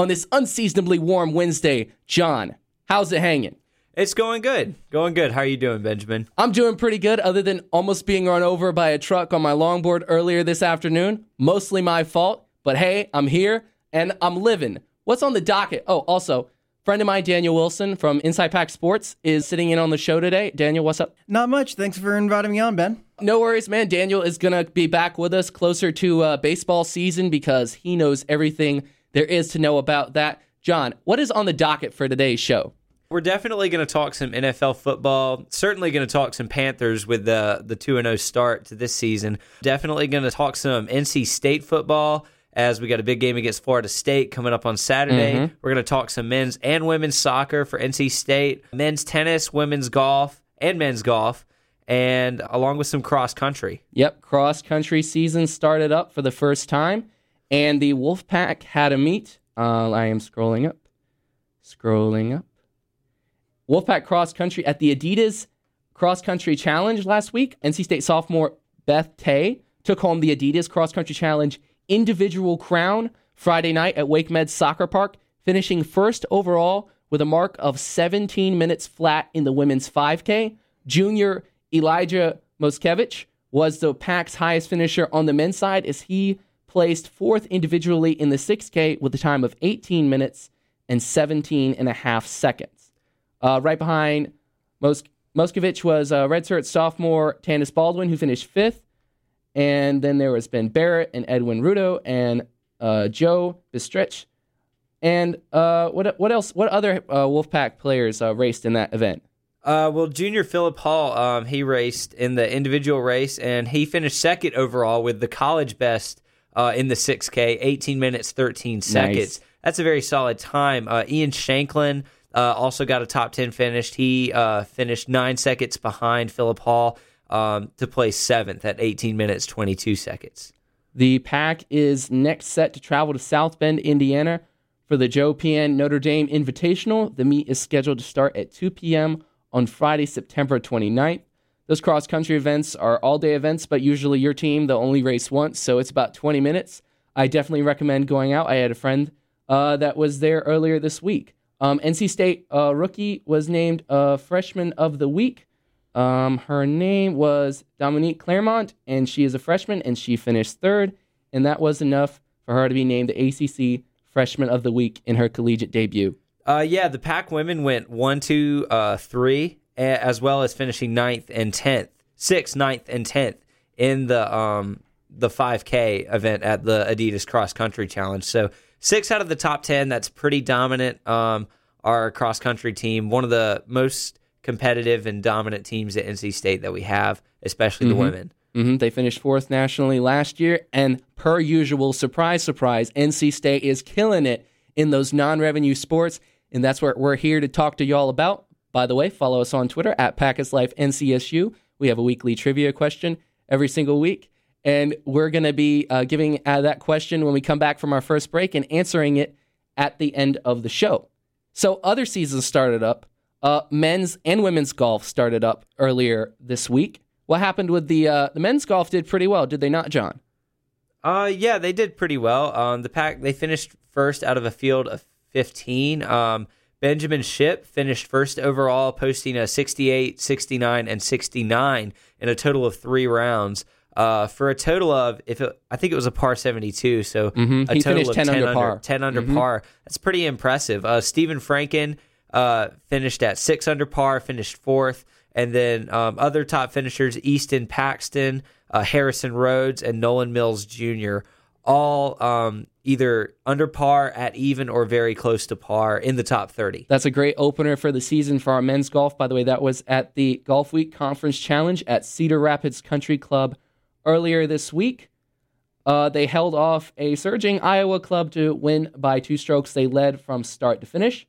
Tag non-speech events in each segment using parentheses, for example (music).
on this unseasonably warm Wednesday. John, how's it hanging? It's going good. Going good. How are you doing, Benjamin? I'm doing pretty good, other than almost being run over by a truck on my longboard earlier this afternoon. Mostly my fault, but hey, I'm here and I'm living. What's on the docket? Oh, also, friend of mine, Daniel Wilson from Inside Pack Sports, is sitting in on the show today. Daniel, what's up? Not much. Thanks for inviting me on, Ben. No worries, man. Daniel is going to be back with us closer to uh, baseball season because he knows everything there is to know about that. John, what is on the docket for today's show? We're definitely going to talk some NFL football. Certainly going to talk some Panthers with the the 2 0 start to this season. Definitely going to talk some NC State football as we got a big game against Florida State coming up on Saturday. Mm-hmm. We're going to talk some men's and women's soccer for NC State, men's tennis, women's golf, and men's golf, and along with some cross country. Yep, cross country season started up for the first time, and the Wolfpack had a meet. Uh, I am scrolling up, scrolling up. Wolfpack cross country at the Adidas Cross Country Challenge last week. NC State sophomore Beth Tay took home the Adidas Cross Country Challenge individual crown Friday night at Wake Med Soccer Park, finishing first overall with a mark of 17 minutes flat in the women's 5K. Junior Elijah Moskevich was the pack's highest finisher on the men's side as he placed fourth individually in the 6K with a time of 18 minutes and 17 and a half seconds. Uh, right behind Mos- Moskovich was uh, redshirt sophomore Tanis Baldwin, who finished fifth. And then there was Ben Barrett and Edwin Rudo and uh, Joe Bistrich. And uh, what what else? What other uh, Wolfpack players uh, raced in that event? Uh, well, Junior Philip Hall, um, he raced in the individual race, and he finished second overall with the college best uh, in the 6K, 18 minutes 13 seconds. Nice. That's a very solid time. Uh, Ian Shanklin uh, also got a top 10 finish. He uh, finished nine seconds behind Philip Hall um, to place seventh at 18 minutes, 22 seconds. The pack is next set to travel to South Bend, Indiana for the Joe Piane Notre Dame Invitational. The meet is scheduled to start at 2 p.m. on Friday, September 29th. Those cross country events are all day events, but usually your team, they'll only race once, so it's about 20 minutes. I definitely recommend going out. I had a friend uh, that was there earlier this week. Um, NC State uh, rookie was named uh, Freshman of the Week. Um, her name was Dominique Claremont, and she is a freshman, and she finished third, and that was enough for her to be named the ACC Freshman of the Week in her collegiate debut. Uh, yeah, the Pack women went one, two, uh, three, as well as finishing ninth and tenth, sixth, ninth, and tenth in the um, the 5K event at the Adidas Cross Country Challenge. So six out of the top 10. That's pretty dominant. Um, our cross country team, one of the most competitive and dominant teams at NC State that we have, especially mm-hmm. the women. Mm-hmm. They finished fourth nationally last year, and per usual, surprise, surprise, NC State is killing it in those non-revenue sports, and that's what we're here to talk to y'all about. By the way, follow us on Twitter at Pack is Life NCSU. We have a weekly trivia question every single week. And we're going to be uh, giving uh, that question when we come back from our first break and answering it at the end of the show. So, other seasons started up. Uh, men's and women's golf started up earlier this week. What happened with the uh, the men's golf? Did pretty well, did they not, John? Uh, yeah, they did pretty well. Um, the pack they finished first out of a field of fifteen. Um, Benjamin Shipp finished first overall, posting a 68, 69, and 69 in a total of three rounds uh, for a total of if it, I think it was a par 72, so mm-hmm. a total of 10, 10 under, par. 10 under mm-hmm. par. That's pretty impressive. Uh, Stephen Franken uh, finished at six under par, finished fourth, and then um, other top finishers: Easton Paxton, uh, Harrison Rhodes, and Nolan Mills Jr. All um, either under par, at even, or very close to par in the top 30. That's a great opener for the season for our men's golf. By the way, that was at the Golfweek Conference Challenge at Cedar Rapids Country Club earlier this week. Uh, they held off a surging Iowa club to win by two strokes. They led from start to finish.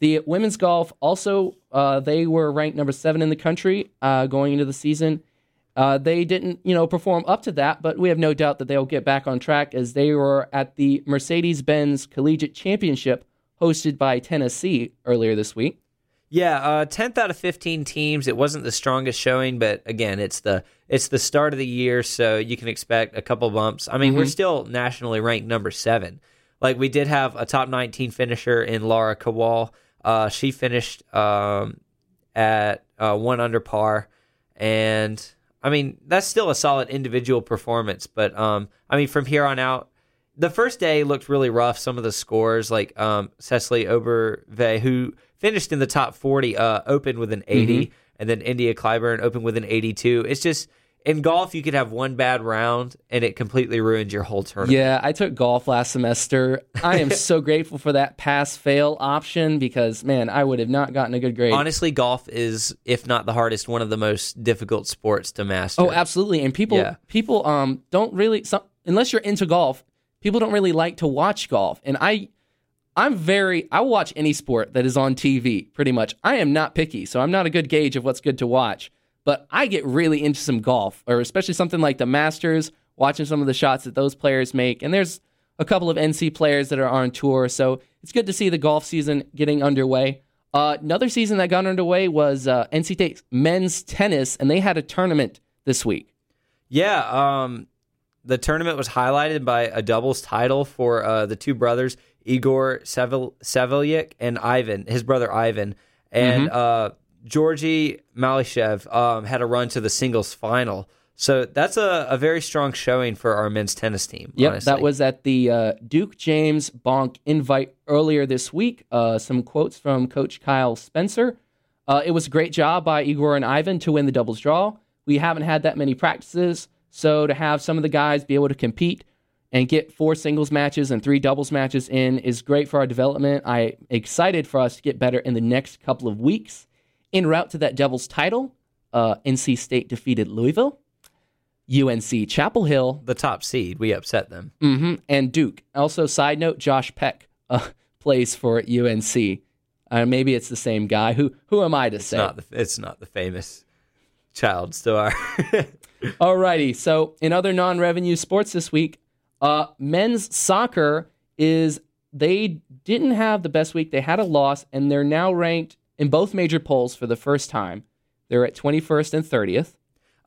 The women's golf also, uh, they were ranked number seven in the country uh, going into the season. Uh, they didn't, you know, perform up to that, but we have no doubt that they'll get back on track as they were at the Mercedes-Benz Collegiate Championship hosted by Tennessee earlier this week. Yeah, uh, tenth out of fifteen teams. It wasn't the strongest showing, but again, it's the it's the start of the year, so you can expect a couple bumps. I mean, mm-hmm. we're still nationally ranked number seven. like we did have a top 19 finisher in Laura Kowal. Uh, she finished um, at uh, one under par, and I mean that's still a solid individual performance. But um, I mean from here on out, the first day looked really rough. Some of the scores, like um, Cecily Oberve, who finished in the top 40, uh, opened with an 80, and then India Clyburn opened with an 82. It's just in golf, you could have one bad round and it completely ruins your whole tournament. Yeah, I took golf last semester. I am so (laughs) grateful for that pass fail option because, man, I would have not gotten a good grade. Honestly, golf is, if not the hardest, one of the most difficult sports to master. Oh, absolutely. And people, Yeah. people, um, don't really, some, unless you're into golf, people don't really like to watch golf. And I, I'm very, I watch any sport that is on TV. Pretty much, I am not picky, so I'm not a good gauge of what's good to watch. But I get really into some golf, or especially something like the Masters, watching some of the shots that those players make. And there's a couple of NC players that are on tour, so it's good to see the golf season getting underway. Uh, another season that got underway was uh, NC State men's tennis, and they had a tournament this week. Yeah, um, the tournament was highlighted by a doubles title for uh, the two brothers, Igor Sevelyuk and Ivan, his brother Ivan. And Mm-hmm. Georgy Malishev um, had a run to the singles final. So that's a, a very strong showing for our men's tennis team. Yep, honestly. that was at the uh, Duke James Bonk invite earlier this week. Uh, some quotes from Coach Kyle Spencer. Uh, it was a great job by Igor and Ivan to win the doubles draw. We haven't had that many practices, so to have some of the guys be able to compete and get four singles matches and three doubles matches in is great for our development. I'm excited for us to get better in the next couple of weeks. En route to that Devils title, uh, NC State defeated Louisville. UNC Chapel Hill the top seed. We upset them. hmm And Duke. Also, side note: Josh Peck uh, (laughs) plays for UNC. Uh, maybe it's the same guy. Who who am I to say? Not the, it's not the famous child star. (laughs) Alrighty. So, in other non-revenue sports this week, uh, men's soccer is they didn't have the best week. They had a loss, and they're now ranked in both major polls for the first time. They're at 21st and 30th.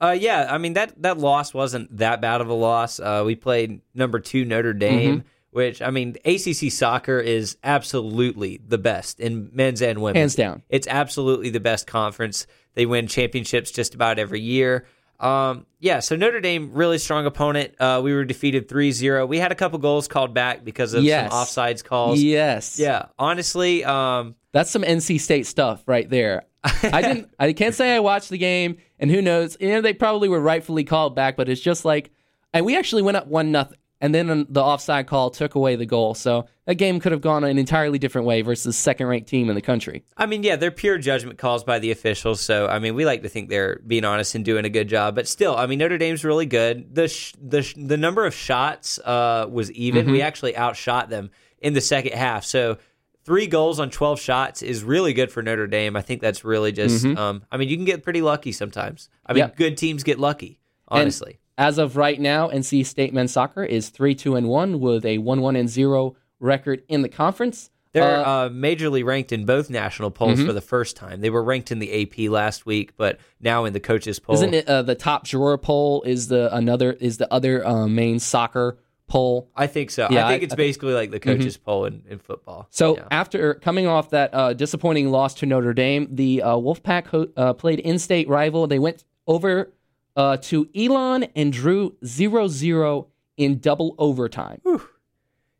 Uh, yeah, I mean that that loss wasn't that bad of a loss. Uh, we played number two Notre Dame, Mm-hmm. which I mean ACC soccer is absolutely the best in men's and women's. Hands down. it's absolutely the best conference. They win championships just about every year. Um, yeah, so Notre Dame really strong opponent. Uh, we were defeated 3-0. We had a couple goals called back because of Yes. some offsides calls. Yes. Yeah, honestly, um, That's some NC State stuff right there. I didn't. (laughs) I can't say I watched the game, and who knows? You know, they probably were rightfully called back, but it's just like, and we actually went up one nothing, and then the offside call took away the goal. So that game could have gone an entirely different way versus second ranked team in the country. I mean, yeah, they're pure judgment calls by the officials. So, I mean, we like to think they're being honest and doing a good job. But still, I mean, Notre Dame's really good. The sh- the sh- the number of shots uh, was even. We actually outshot them in the second half. So, three goals on twelve shots is really good for Notre Dame. I think that's really just. Um, I mean, you can get pretty lucky sometimes. I mean, Yeah. good teams get lucky. And Honestly, as of right now, NC State men's soccer is three two and one with a one one and zero record in the conference. They're Uh, uh, majorly ranked in both national polls for the first time. They were ranked in the AP last week, but now in the coaches poll. isn't it uh, the top drawer poll is the another is the other uh, main soccer poll? I think so. Yeah, I think I- it's basically like the coaches poll in, in football. So Yeah. after coming off that uh, disappointing loss to Notre Dame, the uh, Wolfpack ho- uh, played in-state rival. They went over uh, to Elon and drew 0-0 in double overtime.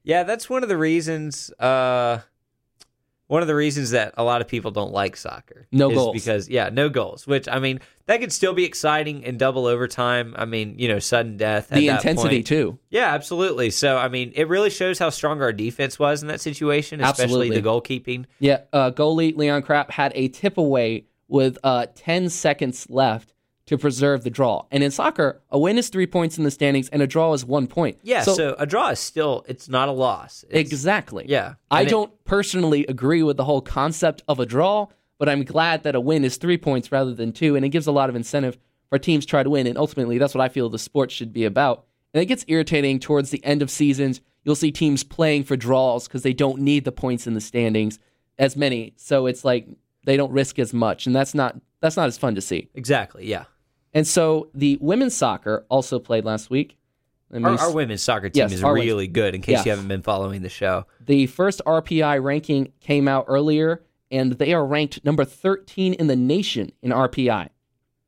yeah, that's one of the reasons. One of the reasons that a lot of people don't like soccer. No is goals. because yeah, no goals. Which I mean, that could still be exciting in double overtime. I mean, you know, sudden death. at The intensity point. too. Yeah, absolutely. So I mean, it really shows how strong our defense was in that situation, especially Absolutely. the goalkeeping. Yeah, uh, goalie Leon Krapp had a tip away with uh, 10 seconds left to preserve the draw. And in soccer, a win is three points in the standings, and a draw is one point. Yeah, so, a draw is still it's not a loss. It's- Exactly. Yeah, I And it- don't personally agree with the whole concept of a draw, but I'm glad that a win is three points rather than two, and it gives a lot of incentive for teams to try to win. And ultimately, that's what I feel the sport should be about. And it gets irritating towards the end of seasons. You'll see teams playing for draws because they don't need the points in the standings as many. So it's like they don't risk as much, and that's not that's not as fun to see. exactly. Yeah. And so the women's soccer also played last week. Our, s- our women's soccer team Yes, is really good. In case Yeah. you haven't been following the show, The first RPI ranking came out earlier, and they are ranked number 13 in the nation in RPI.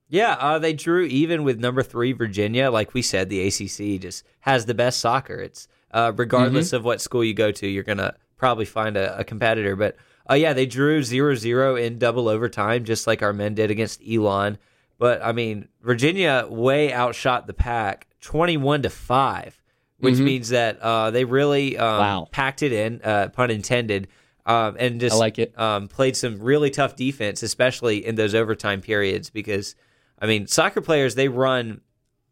yeah, uh, they drew even with number three Virginia. Like we said, the ACC just has the best soccer. It's uh, regardless of what school you go to, you're gonna probably find a, a competitor. But uh, yeah, they drew 0-0 in double overtime, just like our men did against Elon. But I mean, Virginia way outshot the pack, twenty-one to five, which means that uh, they really um, Wow. packed it in, uh, pun intended, um, and just I like it. um, played some really tough defense, especially in those overtime periods. Because, I mean, soccer players they run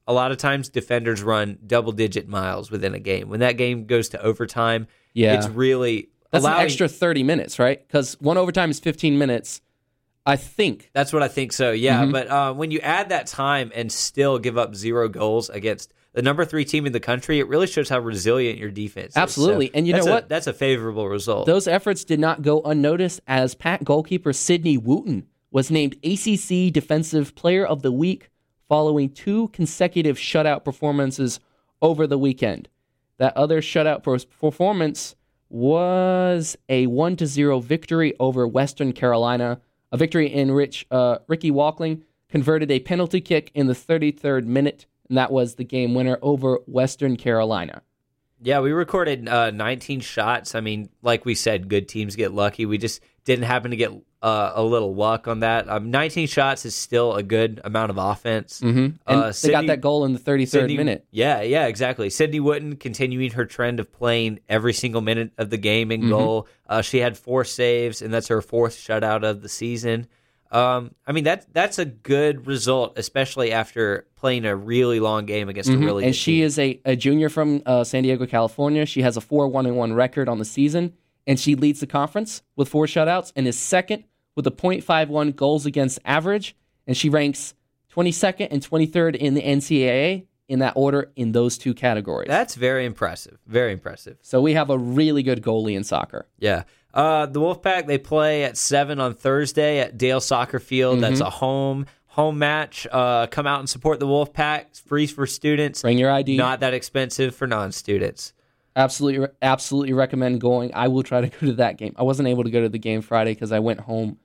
a lot of times. Defenders run double digit miles within a game. When that game goes to overtime, Yeah. it's really That's allowing, an extra 30 minutes, right? Because one overtime is 15 minutes. I think. That's what I think. So yeah, Mm-hmm. but uh, when you add that time and still give up zero goals against the number three team in the country, it really shows how resilient your defense is. Absolutely. So And you know that's a- what? that's a favorable result. Those efforts did not go unnoticed as Pat goalkeeper Sidney Wooten was named ACC Defensive Player of the Week following two consecutive shutout performances over the weekend. That other shutout performance was a 1 to 0 victory over Western Carolina, a victory in which uh, Ricky Walkling converted a penalty kick in the 33rd minute, and that was the game winner over Western Carolina. Yeah, we recorded uh, 19 shots. I mean, like we said, good teams get lucky. We just didn't happen to get uh, a little luck on that. Um, 19 shots is still a good amount of offense. Mm-hmm. And Uh, they got that goal in the 33rd Sydney- minute. Yeah, yeah, exactly. Sydney Wooten continuing her trend of playing every single minute of the game Mm-hmm. in goal. Uh, she had four saves, and that's her fourth shutout of the season. Um, I mean that that's a good result, especially after playing a really long game against a really. Mm-hmm. and she team. is a, a junior from uh, San Diego, California. She has a 4 1 1 record on the season, and she leads the conference with four shutouts and is second with a .51 goals against average. And she ranks 22nd and 23rd in the NCAA in that order in those two categories. That's very impressive. Very impressive. so we have a really good goalie in soccer. Yeah. Uh, the Wolfpack they play at seven on Thursday at Dail Soccer Field. That's Mm-hmm. a home home match. Uh, come out and support the Wolfpack. It's free for students. Bring your ID. Not that expensive for non-students. Absolutely, absolutely recommend going. I will try to go to that game. I wasn't able to go to the game Friday because I went home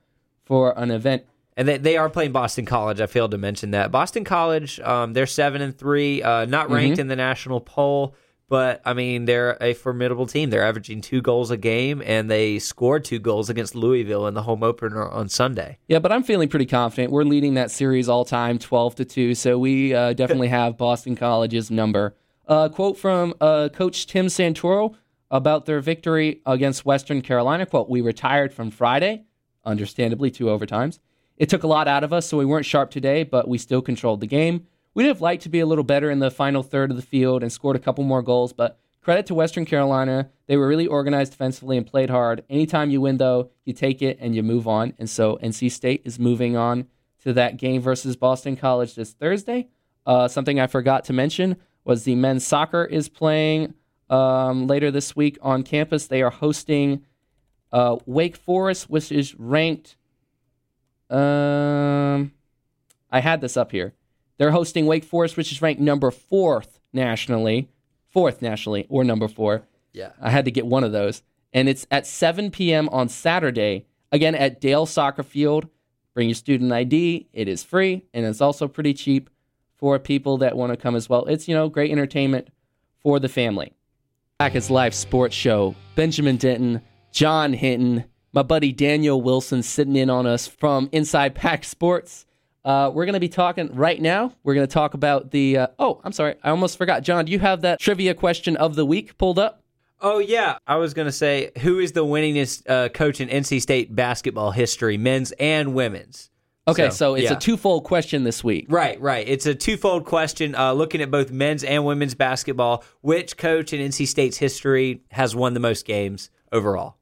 for an event. And they, they are playing Boston College. I failed to mention that. Boston College, um, they're seven and three, uh, not ranked Mm-hmm. in the national poll, but I mean they're a formidable team. They're averaging two goals a game, and they scored two goals against Louisville in the home opener on Sunday. Yeah, but I'm feeling pretty confident. We're leading that series all time, 12 to 2. So we uh, definitely have Boston College's number. Uh, quote from uh, Coach Tim Santoro about their victory against Western Carolina. Quote, we retired from Friday, understandably, two overtimes. It took a lot out of us, so we weren't sharp today, but we still controlled the game. We'd have liked to be a little better in the final third of the field and scored a couple more goals, but credit to Western Carolina. They were really organized defensively and played hard. Anytime you win, though, you take it and you move on. And so NC State is moving on to that game versus Boston College this Thursday. Uh, something I forgot to mention was the men's soccer is playing um, later this week on campus. They are hosting uh, Wake Forest, which is ranked. Um, I had this up here. They're hosting Wake Forest, which is ranked number fourth nationally, fourth nationally, or number four. Yeah. I had to get one of those. And it's at 7 p.m. on Saturday, again at Dail Soccer Field. Bring your student ID. It is free, and it's also pretty cheap for people that want to come as well. It's, you know, great entertainment for the family. Back as live sports show. Benjamin Denton, John Hinton, my buddy Daniel Wilson sitting in on us from Inside Pack Sports. Uh, we're going to be talking right now. We're going to talk about the. Uh, oh, I'm sorry. I almost forgot. John, do you have that trivia question of the week pulled up? Oh yeah, I was gonna say who is the winningest uh, coach in NC State basketball history, men's and women's. Okay, so, it's yeah. a twofold question this week. Right, right. It's a twofold question uh, looking at both men's and women's basketball. Which coach in NC State's history has won the most games overall?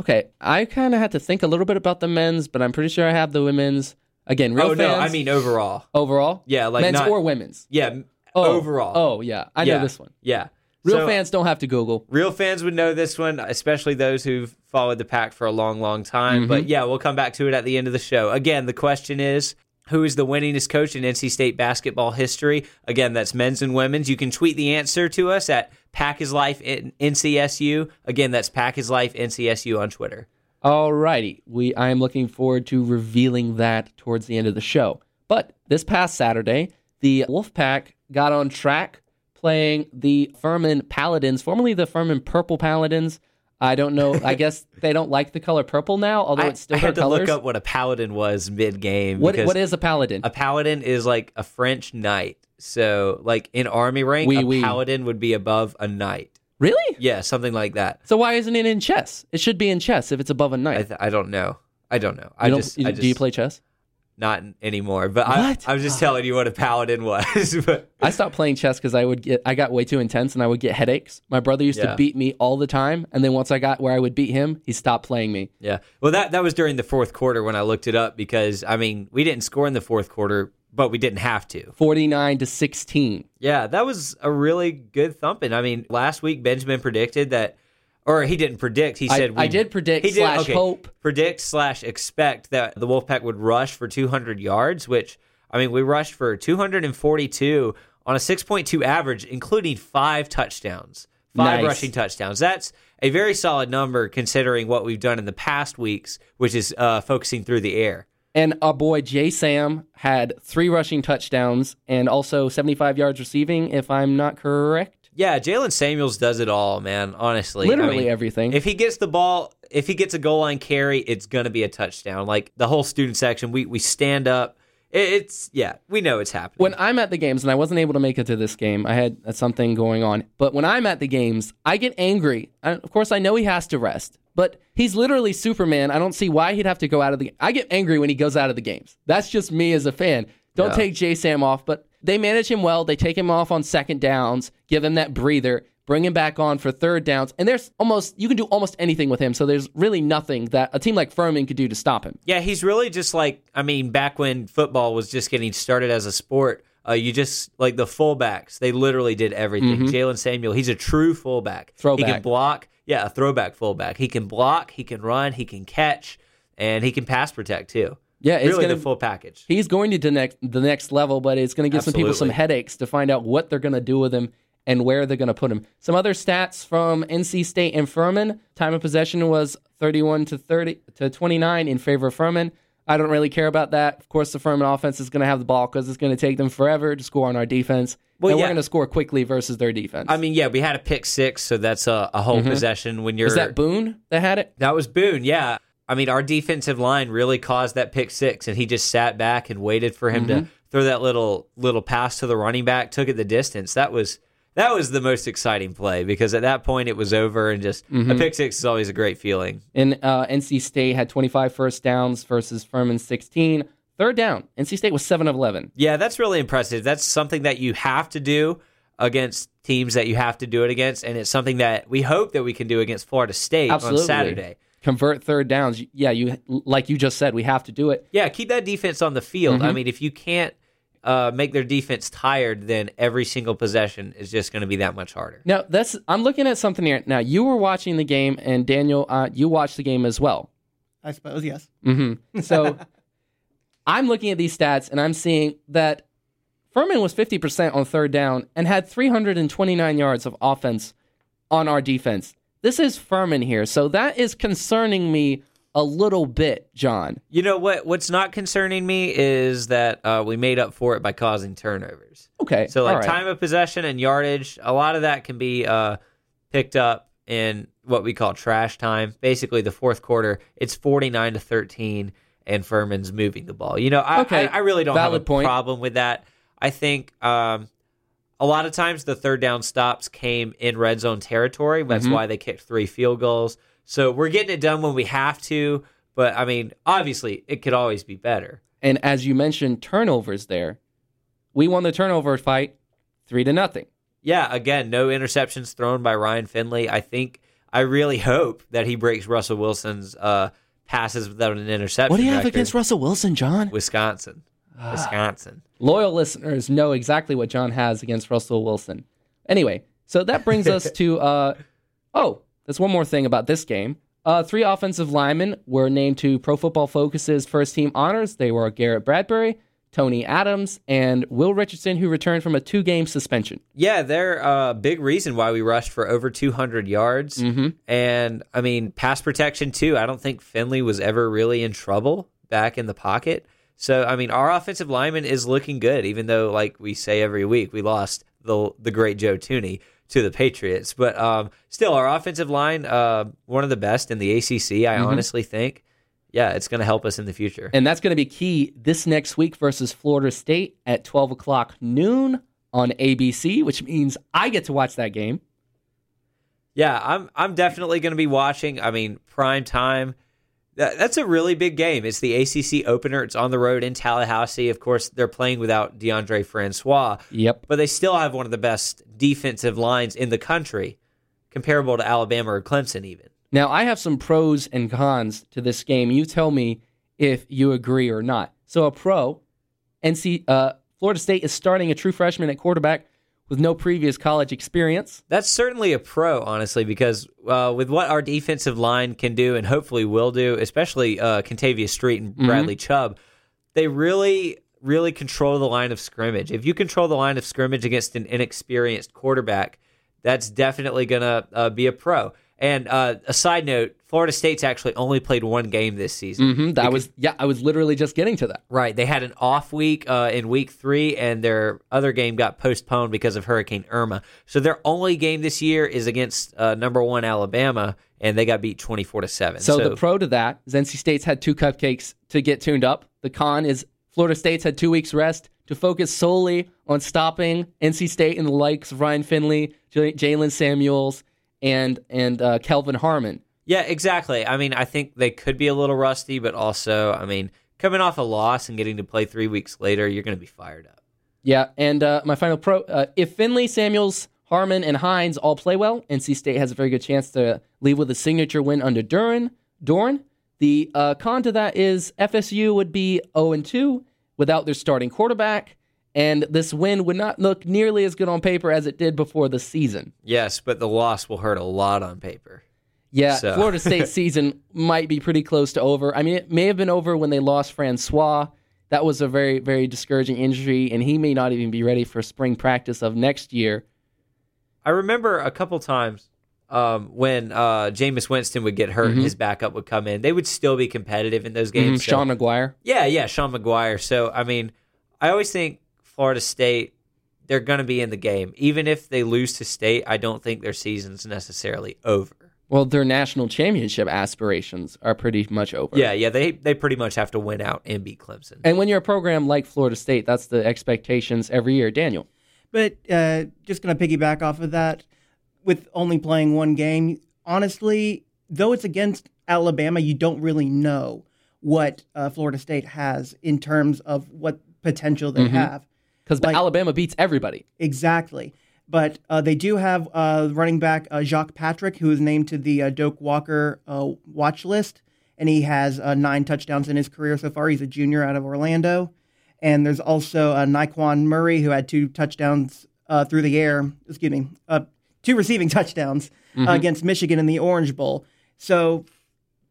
Okay, I kind of had to think a little bit about the men's, but I'm pretty sure I have the women's. Again, real oh fans. no, I mean overall. overall. Yeah, like men's not- or women's. Yeah, Oh, overall. Oh yeah, I yeah. know this one. Yeah, Real So- fans don't have to Google. Real fans would know this one, especially those who've followed the pack for a long, long time. Mm-hmm. But yeah, we'll come back to it at the end of the show. Again, the question is who is the winningest coach in NC State basketball history? Again, that's men's and women's. You can tweet the answer to us at Pack is Life in NCSU. Again, that's Pack is Life NCSU on Twitter. Alrighty, we I am looking forward to revealing that towards the end of the show. But this past Saturday, the Wolfpack got on track playing the Furman Paladins, formerly the Furman Purple Paladins. I don't know. I (laughs) guess they don't like the color purple now, although I, it's still I their had to colors. look up what a paladin was mid game. what what is a paladin? a paladin is like a French knight. So, like in army rank, Oui, a oui. paladin would be above a knight. really? Yeah, something like that. So why isn't it in chess? It should be in chess if it's above a knight. I, th- I don't know. I don't know. I don't- just, you- I do you play chess? Not anymore. But I, What? I was just telling you what a paladin was. (laughs) but I stopped playing chess because I would get I got way too intense and I would get headaches. My brother used Yeah. to beat me all the time, and then once I got where I would beat him, he stopped playing me. yeah, well, that that was during the fourth quarter when I looked it up because I mean we didn't score in the fourth quarter, but we didn't have to. Forty nine to sixteen. Yeah, that was a really good thumping. I mean, last week Benjamin predicted that, or he didn't predict. He I- said I did predict he did- slash okay, hope. Predict slash expect that the Wolfpack would rush for 200 yards, which I mean we rushed for 242 on a 6.2 average, including five touchdowns, five Nice. rushing touchdowns. That's a very solid number considering what we've done in the past weeks, which is uh, focusing through the air. And our boy Jay Sam had three rushing touchdowns and also seventy five yards receiving, if I'm not correct. Yeah, Jalen Samuels does it all, man. Honestly, I Literally mean, everything. If he gets the ball, if he gets a goal line carry, it's gonna be a touchdown. Like the whole student section, we we stand up. It, it's yeah, we know it's happening. when I'm at the games, and I wasn't able to make it to this game, I had something going on. But when I'm at the games, I get angry. I, of course, I know he has to rest, but he's literally Superman. I don't see why he'd have to go out of the. I get angry when he goes out of the games. That's just me as a fan. Don't Yeah. take J Sam off, but they manage him well. They take him off on second downs, give him that breather, bring him back on for third downs, and there's almost you can do almost anything with him. So there's really nothing that a team like Furman could do to stop him. yeah, he's really just like I mean, back when football was just getting started as a sport. Uh, you just like the fullbacks; they literally did everything. Jalen Samuel, he's a true fullback. Throwback. He Mm-hmm. Can block, yeah, a throwback fullback. He can block, he can run, he can catch, and he can pass protect too. Yeah, it's really gonna the full package. he's going to the next the next level, but it's going to give some people some headaches to find out what they're going to do with him and where they're going to put him. Some other stats from NC State and Furman: time of possession was 31 to 30 to 29 in favor of Furman. I don't really care about that. Of course, the Furman offense is going to have the ball because it's going to take them forever to score on our defense. Well, and yeah. we're going to score quickly versus their defense. I mean, yeah, we had a pick six, so that's a, a whole mm-hmm. possession. When you're is that Boone that had it? That was Boone, yeah. I mean, our defensive line really caused that pick six, and he just sat back and waited for him to throw that little little pass to the running back, took it the distance. That was that was the most exciting play because at that point it was over, and just a pick six is always a great feeling. And uh, NC State had 25 first downs versus Furman 16. Third down, NC State was 7 of 11. Yeah, that's really impressive. That's something that you have to do against teams that you have to do it against, and it's something that we hope that we can do against Florida State Absolutely. on Saturday. Convert third downs. Yeah, you like you just said, we have to do it. Yeah, keep that defense on the field. Mm-hmm. I mean, if you can't uh, make their defense tired, then every single possession is just going to be that much harder. Now that's I'm looking at something here. Now you were watching the game, and Daniel, uh, you watched the game as well. I suppose, yes. Mm-hmm. (laughs) So I'm looking at these stats, and I'm seeing that Furman was 50% on third down and had 329 yards of offense on our defense. This is Furman here, so that is concerning me a little bit, John. You know what? What's not concerning me is that uh, we made up for it by causing turnovers. Okay, So, like right. time of possession and yardage, a lot of that can be uh, picked up in what we call trash time. Basically, the fourth quarter, it's 49 to 13, and Furman's moving the ball. You know, I, Okay, I, I really don't have a point. problem with that. I think um, a lot of times the third down stops came in red zone territory. That's Mm-hmm. why they kicked three field goals. So we're getting it done when we have to. But I mean, obviously, it could always be better. And as you mentioned, turnovers there. We won the turnover fight three to nothing. Yeah, again, no interceptions thrown by Ryan Finley. I think I really hope that he breaks Russell Wilson's uh, passes without an interception. What do you have record. against Russell Wilson, John? Wisconsin? Wisconsin. Loyal listeners know exactly what John has against Russell Wilson. Anyway, so that brings us to (laughs) uh oh, there's one more thing about this game. Uh, three offensive linemen were named to Pro Football Focus's first team honors. They were Garrett Bradbury, Tony Adams, and Will Richardson, who returned from a two game suspension. Yeah, they're a big reason why we rushed for over 200 yards. Mm-hmm. And I mean, pass protection too. I don't think Finley was ever really in trouble back in the pocket. So, I mean, our offensive lineman is looking good, even though, like we say every week, we lost the the great Joe Thuney to the Patriots. But um, still, our offensive line, uh, one of the best in the ACC, I honestly think. Yeah, it's going to help us in the future. And that's going to be key this next week versus Florida State at 12 o'clock noon on ABC, which means I get to watch that game. Yeah, I'm I'm definitely going to be watching. I mean, prime time. That, that's a really big game. It's the ACC opener. It's on the road in Tallahassee. Of course, they're playing without Deondre Francois, Yep. but they still have one of the best defensive lines in the country, comparable to Alabama or Clemson, even. Now, I have some pros and cons to this game. You tell me if you agree or not. So, a pro, NC uh, Florida State is starting a true freshman at quarterback with no previous college experience. That's certainly a pro, honestly, because uh, with what our defensive line can do and hopefully will do, especially uh, Street and Bradley Chubb, they really, really control the line of scrimmage. If you control the line of scrimmage against an inexperienced quarterback, that's definitely going to uh, be a pro. And uh, a side note, Florida State's actually only played one game this season. hmm That was yeah. I was literally just getting to that. Right. They had an off week uh, in week three, and their other game got postponed because of Hurricane Irma. So their only game this year is against uh, number one Alabama, and they got beat 24 to 7. So, the pro to that is NC State's had two cupcakes to get tuned up. The con is Florida State's had two weeks rest to focus solely on stopping NC State and the likes of Ryan Finley, Jalen Samuels, and and uh, Kelvin Harmon. yeah, exactly. I mean, I think they could be a little rusty, but also, I mean, coming off a loss and getting to play three weeks later, you're going to be fired up. Yeah, and uh, my final pro: uh, if Finley, Samuels, Harmon, and Hines all play well, NC State has a very good chance to leave with a signature win under Duran. Dorn. The uh, con to that is FSU would be 0 and 2 without their starting quarterback, and this win would not look nearly as good on paper as it did before the season. Yes, but the loss will hurt a lot on paper. Yeah, So- Florida (laughs) State season might be pretty close to over. I mean, it may have been over when they lost Francois. That was a very, very discouraging injury, and he may not even be ready for spring practice of next year. I remember a couple times um, when uh, Jameis Winston would get hurt and his backup would come in. They would still be competitive in those games. so- Sean Maguire. Yeah, yeah, Sean Maguire. So, I mean, I always think Florida State, they're going to be in the game. Even if they lose to State, I don't think their season's necessarily over. Well, their national championship aspirations are pretty much over. Yeah, yeah, they, they pretty much have to win out and beat Clemson. And when you're a program like Florida State, that's the expectations every year. Daniel. But uh, just going to piggyback off of that, with only playing one game, honestly, though it's against Alabama, you don't really know what uh, Florida State has in terms of what potential they have. Because Like- Alabama beats everybody. Exactly. But uh, they do have uh, running back uh, Jacques Patrick, who is named to the uh, Doak Walker uh, watch list, and he has uh, nine touchdowns in his career so far. He's a junior out of Orlando. And there's also uh, Nyqwan Murray, who had two touchdowns uh, through the air, excuse me, uh, two receiving (laughs) touchdowns uh, against Michigan in the Orange Bowl. So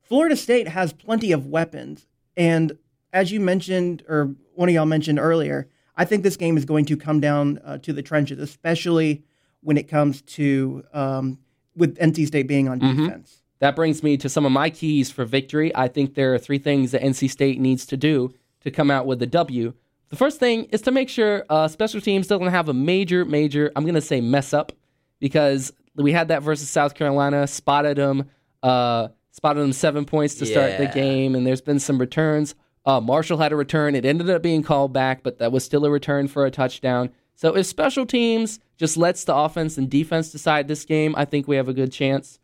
Florida State has plenty of weapons. And as you mentioned, or one of y'all mentioned earlier, I think this game is going to come down uh, to the trenches, especially when it comes to um, with NC State being on defense. That brings me to some of my keys for victory. I think there are three things that NC State needs to do to come out with a W. The first thing is to make sure uh, special teams doesn't have a major, major, I'm going to say mess up, because we had that versus South Carolina, spotted them, uh, spotted them seven points to start the game, and there's been some returns. Uh, Marshall had a return. It ended up being called back, but that was still a return for a touchdown. So if special teams just lets the offense and defense decide this game, I think we have a good chance.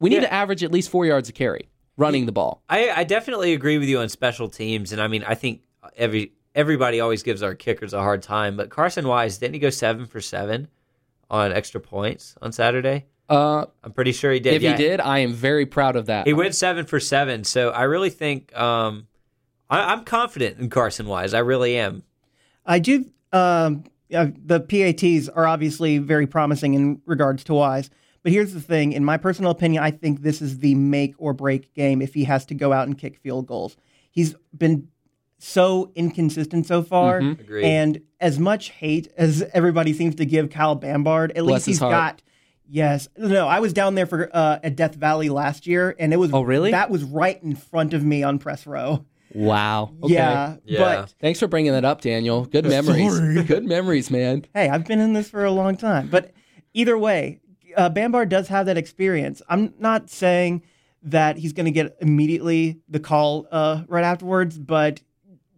We need Yeah. to average at least four yards a carry running the ball. I, I definitely agree with you on special teams, and I mean, I think every everybody always gives our kickers a hard time, but Carson Wise didn't he go seven for seven on extra points on Saturday? Uh, I'm pretty sure he did. if Yeah, he did, I am very proud of that. he went seven for seven. So I really think um, I, I'm confident in Carson Wise. I really am. I do. Um, uh, the PATs are obviously very promising in regards to Wise. But here's the thing: in my personal opinion, I think this is the make or break game if he has to go out and kick field goals. He's been so inconsistent so far. Mm-hmm. And as much hate as everybody seems to give Kyle Bambard, at Bless least he's heart. got. Yes, no, I was down there for uh, at Death Valley last year, and it was. Oh, really? That was right in front of me on press row. Wow. Okay. Yeah, Yeah. but Thanks for bringing that up, Daniel. Good memories. Good memories, man. hey, I've been in this for a long time. But either way, uh, Bambard does have that experience. I'm not saying that he's going to get immediately the call uh, right afterwards, but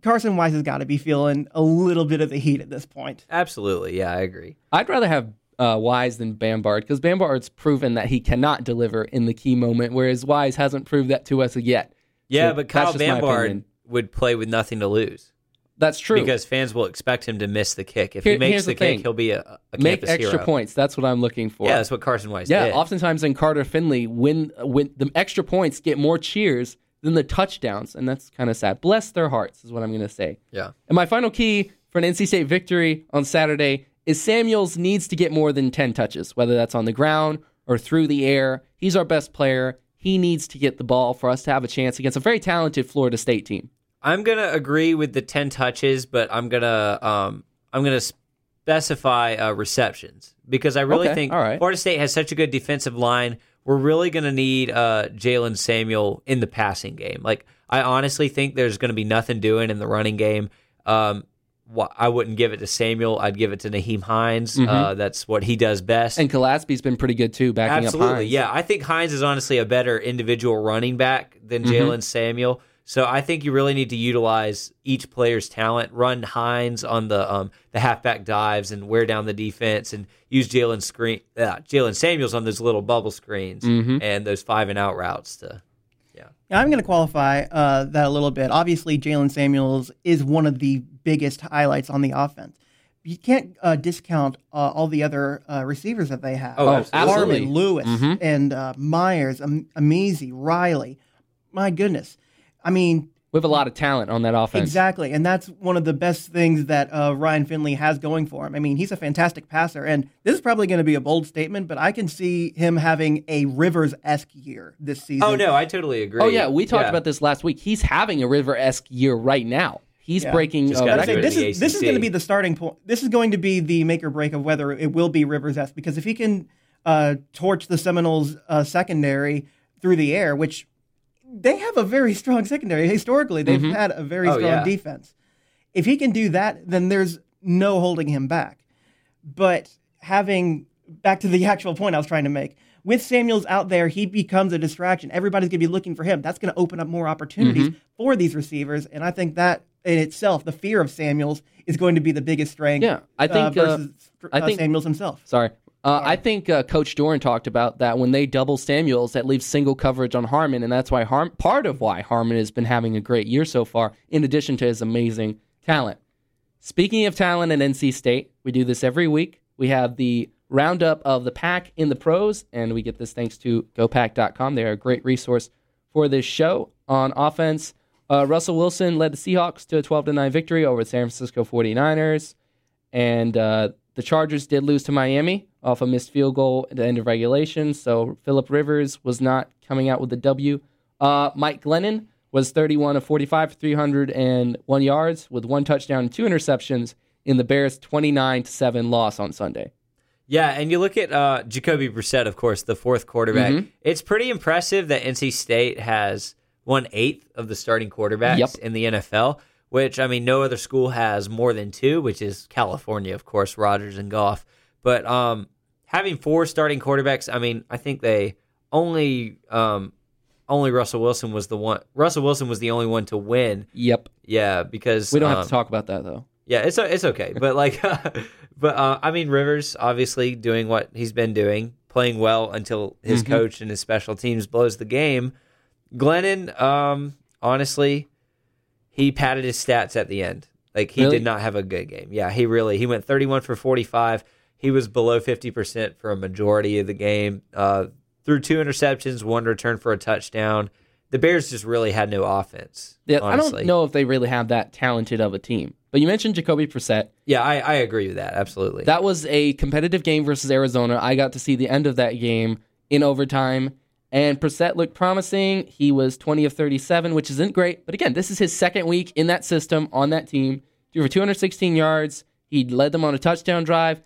Carson Wise has got to be feeling a little bit of the heat at this point. Absolutely. Yeah, I agree. I'd rather have uh, Wise than Bambard because Bambard's proven that he cannot deliver in the key moment, whereas Wise hasn't proved that to us yet. Yeah, So but Kyle my would play with nothing to lose That's true. because fans will expect him to miss the kick. If Here- he makes the, the kick, he'll be a, a Make campus extra hero. points. That's what I'm looking for. Yeah, that's what Carson Wise does. Yeah, did. oftentimes in Carter Finley, when when the extra points get more cheers than the touchdowns, and that's kind of sad. Bless their hearts is what I'm going to say. yeah. And my final key for an NC State victory on Saturday is Samuels needs to get more than 10 touches, whether that's on the ground or through the air. He's our best player. He needs to get the ball for us to have a chance against a very talented Florida State team. I'm gonna agree with the ten touches, but I'm gonna um I'm gonna specify uh, receptions because I really Okay, think right. Florida State has such a good defensive line. We're really gonna need uh, Jalen Samuel in the passing game. Like I honestly think there's gonna be nothing doing in the running game. Um, I wouldn't give it to Samuel. I'd give it to Nyheim Hines. Uh, that's what he does best. Mm-hmm. And Gallaspy's been pretty good too, backing Absolutely, up Hines. yeah. I think Hines is honestly a better individual running back than Mm-hmm. Jalen Samuel. So I think you really need to utilize each player's talent. Run Hines on the um, the halfback dives and wear down the defense, and use Jalen screen uh, Jalen Samuels on those little bubble screens Mm-hmm. and those five and out routes. To I'm going to qualify uh, that a little bit. Obviously, Jalen Samuels is one of the biggest highlights on the offense. You can't uh, discount uh, all the other uh, receivers that they have. Oh, absolutely. Harmon, Louis, Mhm. and uh, Meyers, Am- Emezie, Riley. My goodness. I mean, We have a lot of talent on that offense. Exactly, and that's one of the best things that uh, Ryan Finley has going for him. I mean, he's a fantastic passer, and this is probably going to be a bold statement, but I can see him having a Rivers esque year this season. oh no, I totally agree. Oh, yeah. We talked Yeah. about this last week. He's having a River esque year right now. He's Yeah. breaking Just uh, say, do it records. in this the is this is going to be the starting point. This is going to be the make or break of whether it will be Rivers esque because if he can uh, torch the Seminoles uh, secondary through the air, which they have a very strong secondary historically, they've had a very Oh, strong yeah. defense. If he can do that, then there's no holding him back. But having back to the (laughs) actual point I was trying to make. With Samuels out there, he becomes a distraction. Everybody's going to be looking for him. That's going to open up more opportunities for these receivers. And I think that in itself, the fear of Samuels is going to be the biggest strength. Yeah, I think, uh, uh, versus I uh, think- Samuels himself. Sorry. Uh, I think uh, Coach Doeren talked about that when they double Samuels, that leaves single coverage on Harmon, and that's why Harm part of why Harmon has been having a great year so far, in addition to his amazing talent. Speaking of talent at NC State, we do this every week. We have the roundup of the pack in the pros, and we get this thanks to GoPack.com. They are a great resource for this show. On offense, uh, Russell Wilson led the Seahawks to a 12 9 victory over the San Francisco 49ers. And uh, the Chargers did lose to Miami off a missed field goal at the end of regulation. So Philip Rivers was not coming out with the W. Uh, Mike Glennon was 31 of 45 for 301 yards with one touchdown and two interceptions in the Bears' 29 to 7 loss on Sunday. Yeah, and you look at uh, Jacoby Brissett, of course, the fourth quarterback. Mm-hmm. It's pretty impressive that NC State has one eighth of the starting quarterbacks Yep. in the NFL. Which I mean, no other school has more than two, which is California, of course, Rodgers and Goff. But um, having four starting quarterbacks, I mean, I think they only um, only Russell Wilson was the one. Russell Wilson was the only one to win. Yep. Yeah, because We don't have um, to talk about that, though. yeah, it's it's okay, but like, (laughs) but uh, I mean, Rivers obviously doing what he's been doing, playing well until his Mm-hmm. coach and his special teams blows the game. Glennon, um, honestly, he padded his stats at the end. Like he Really? did not have a good game. Yeah, he really he went thirty one for forty five. He was below fifty percent for a majority of the game. Uh, threw two interceptions, one return for a touchdown. The Bears just really had no offense. Yeah, honestly. I don't know if they really have that talented of a team. But you mentioned Jacoby Brissett. Yeah, I, I agree with that absolutely. That was a competitive game versus Arizona. I got to see the end of that game in overtime. And Brissett looked promising. He was 20 of 37, which isn't great. But again, this is his second week in that system on that team. Threw for 216 yards. He led them on a touchdown drive.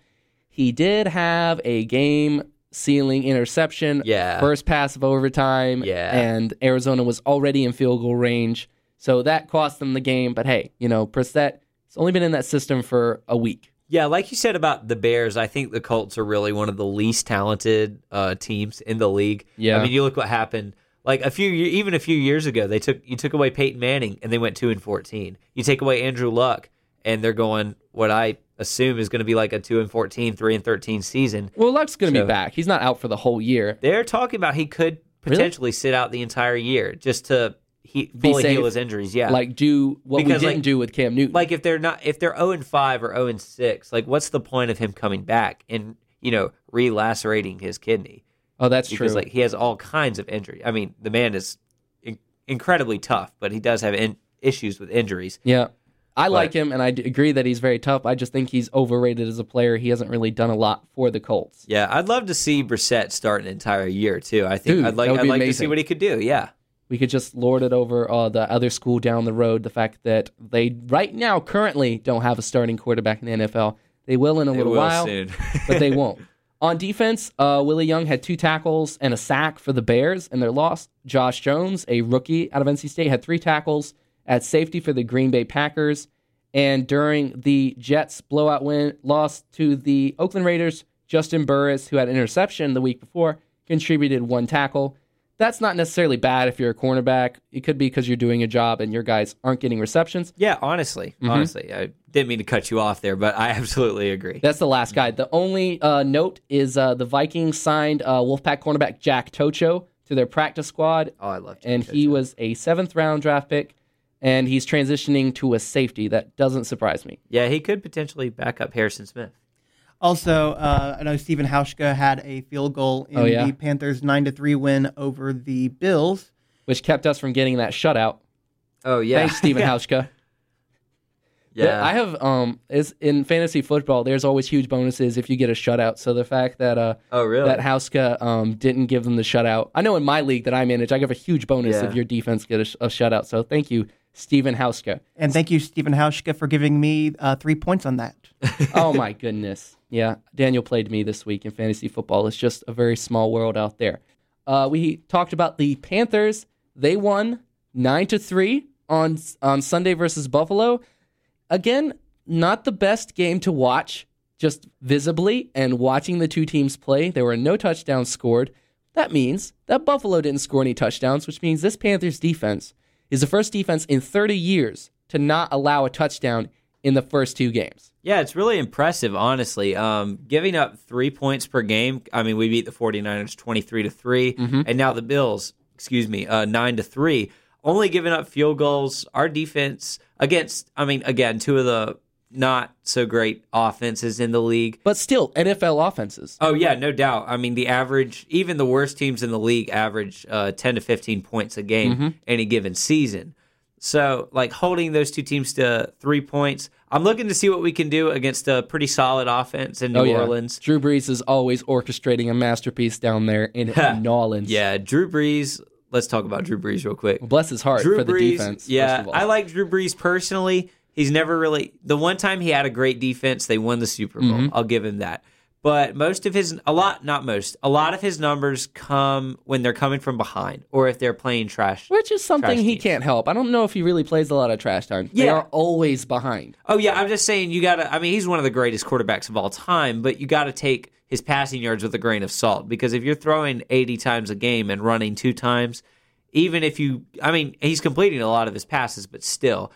He did have a game sealing interception. Yeah. First pass of overtime. Yeah. And Arizona was already in field goal range. So that cost them the game. But hey, you know, Brissett, he's only been in that system for a week. Yeah, like you said about the Bears, I think the Colts are really one of the least talented uh, teams in the league. Yeah. I mean, you look what happened. Like a few, even a few years ago, they took you took away Peyton Manning and they went two and fourteen. You take away Andrew Luck and they're going what I assume is going to be like a two and 14, 3 and thirteen season. Well, Luck's going to So- be back. He's not out for the whole year. They're talking about he could Really? potentially sit out the entire year just to he, Be fully heal safe. his injuries. Yeah, Like, do what Because, we didn't like- do with Cam Newton. like if they're not if they're 0 and 5 or 0 and 6 like what's the point of him coming back and you know relacerating his kidney oh, that's because true. like he has all kinds of injury i mean the man is in- incredibly tough but he does have in- issues with injuries Yeah. I like him, and I d- agree that he's very tough. I just think he's overrated as a player. He hasn't really done a lot for the Colts. yeah i'd love to see Brissett start an entire year too i think Dude, i'd like that would i'd be like to see amazing. what he could do yeah We could just lord it over uh, the other school down the road. The fact that they right now currently don't have a starting quarterback in the NFL. They will in a They little while, (laughs) but they won't. On defense, uh, Willie Young had two tackles and a sack for the Bears in their loss. Josh Jones, a rookie out of NC State, had three tackles at safety for the Green Bay Packers. And during the Jets blowout win loss to the Oakland Raiders, Juston Burris, who had an interception the week before, contributed one tackle. That's not necessarily bad if you're a cornerback. It could be because you're doing a job and your guys aren't getting receptions. yeah honestly Mm-hmm. honestly i didn't mean to cut you off there but i (laughs) absolutely agree That's the last guy. The only uh, note is uh, the Vikings signed uh, Wolfpack cornerback Jack Tocho to their practice squad, oh i love Jack and he was a seventh round draft pick, and he's transitioning to a safety. That doesn't surprise me. yeah he could potentially back up harrison smith Also, uh, I know Stephen Hauschka had a field goal in Oh, yeah? the Panthers' nine to three win over the Bills. Which kept us from getting that shutout. oh yeah Thanks, Stephen (laughs) Hauschka. yeah I have um is in fantasy football. There's always huge bonuses if you get a shutout. So the fact that uh oh really that Hauschka um didn't give them the shutout. I know in my league that I manage, I give a huge bonus Yeah. if your defense get a, sh- a shutout. So thank you, Stephen Hauschka. And thank you, Stephen Hauschka, for giving me uh, three points on that. (laughs) oh my goodness. Yeah, Daniel played me this week in fantasy football. It's just a very small world out there. Uh, we talked about the Panthers. They won nine to three on on Sunday versus Buffalo. Again, not the best game to watch, just visibly and watching the two teams play. There were no touchdowns scored. That means that Buffalo didn't score any touchdowns, which means this Panthers defense is the first defense in 30 years to not allow a touchdown in the first two games. Yeah, it's really impressive, honestly. Um, giving up three points per game. I mean, we beat the 49ers 23 to 3, Mm-hmm. and now the Bills, excuse me, uh, 9 to 3. Only giving up field goals. Our defense against, I mean, again, two of the not so great offenses in the league. But still, NFL offenses. Oh yeah, no doubt. I mean, the average, even the worst teams in the league, average uh, ten to fifteen points a game Mm-hmm. any given season. So, like holding those two teams to three points, I'm looking to see what we can do against a pretty solid offense in New oh, yeah. Orleans. Drew Brees is always orchestrating a masterpiece down there in (laughs) New Orleans. Yeah, Drew Brees. Let's talk about Drew Brees real quick. Bless his heart Drew for the defense. Yeah, first of all. I like Drew Brees personally. He's never really the one time he had a great defense, they won the Super Bowl. Mm-hmm. I'll give him that. But most of his a lot not most, a lot of his numbers come when they're coming from behind or if they're playing trash. Which is something he teams. can't help. I don't know if he really plays a lot of trash time. They are always behind. Oh yeah, I'm just saying you got to I mean, he's one of the greatest quarterbacks of all time, but you got to take his passing yards with a grain of salt because if you're throwing 80 times a game and running two times, even if you I mean, he's completing a lot of his passes, but still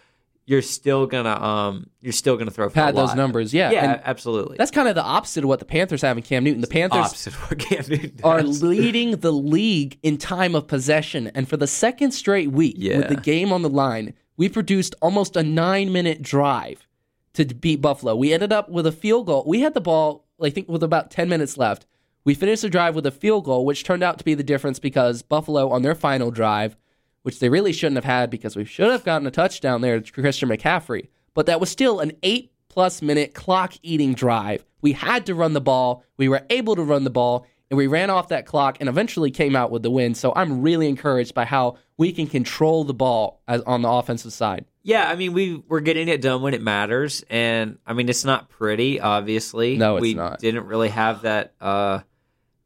you're still gonna um you're still gonna throw Pad those numbers, yeah. Yeah, And absolutely. that's kind of the opposite of what the Panthers have in Cam Newton. The Panthers opposite of what Cam Newton (laughs) are does. leading the league in time of possession. And for the second straight week, with the game on the line, we produced almost a nine minute drive to beat Buffalo. We ended up with a field goal. We had the ball, I think, with about 10 minutes left. We finished the drive with a field goal, which turned out to be the difference because Buffalo, on their final drive, which they really shouldn't have had because we should have gotten a touchdown there to Christian McCaffrey, but that was still an eight plus minute clock eating drive. We had to run the ball. We were able to run the ball. and we ran off that clock and eventually came out with the win. So I'm really encouraged by how we can control the ball as, on the offensive side. Yeah, I mean we we're getting it done when it matters, and I mean it's not pretty. Obviously, No, it's we not. didn't really have that uh,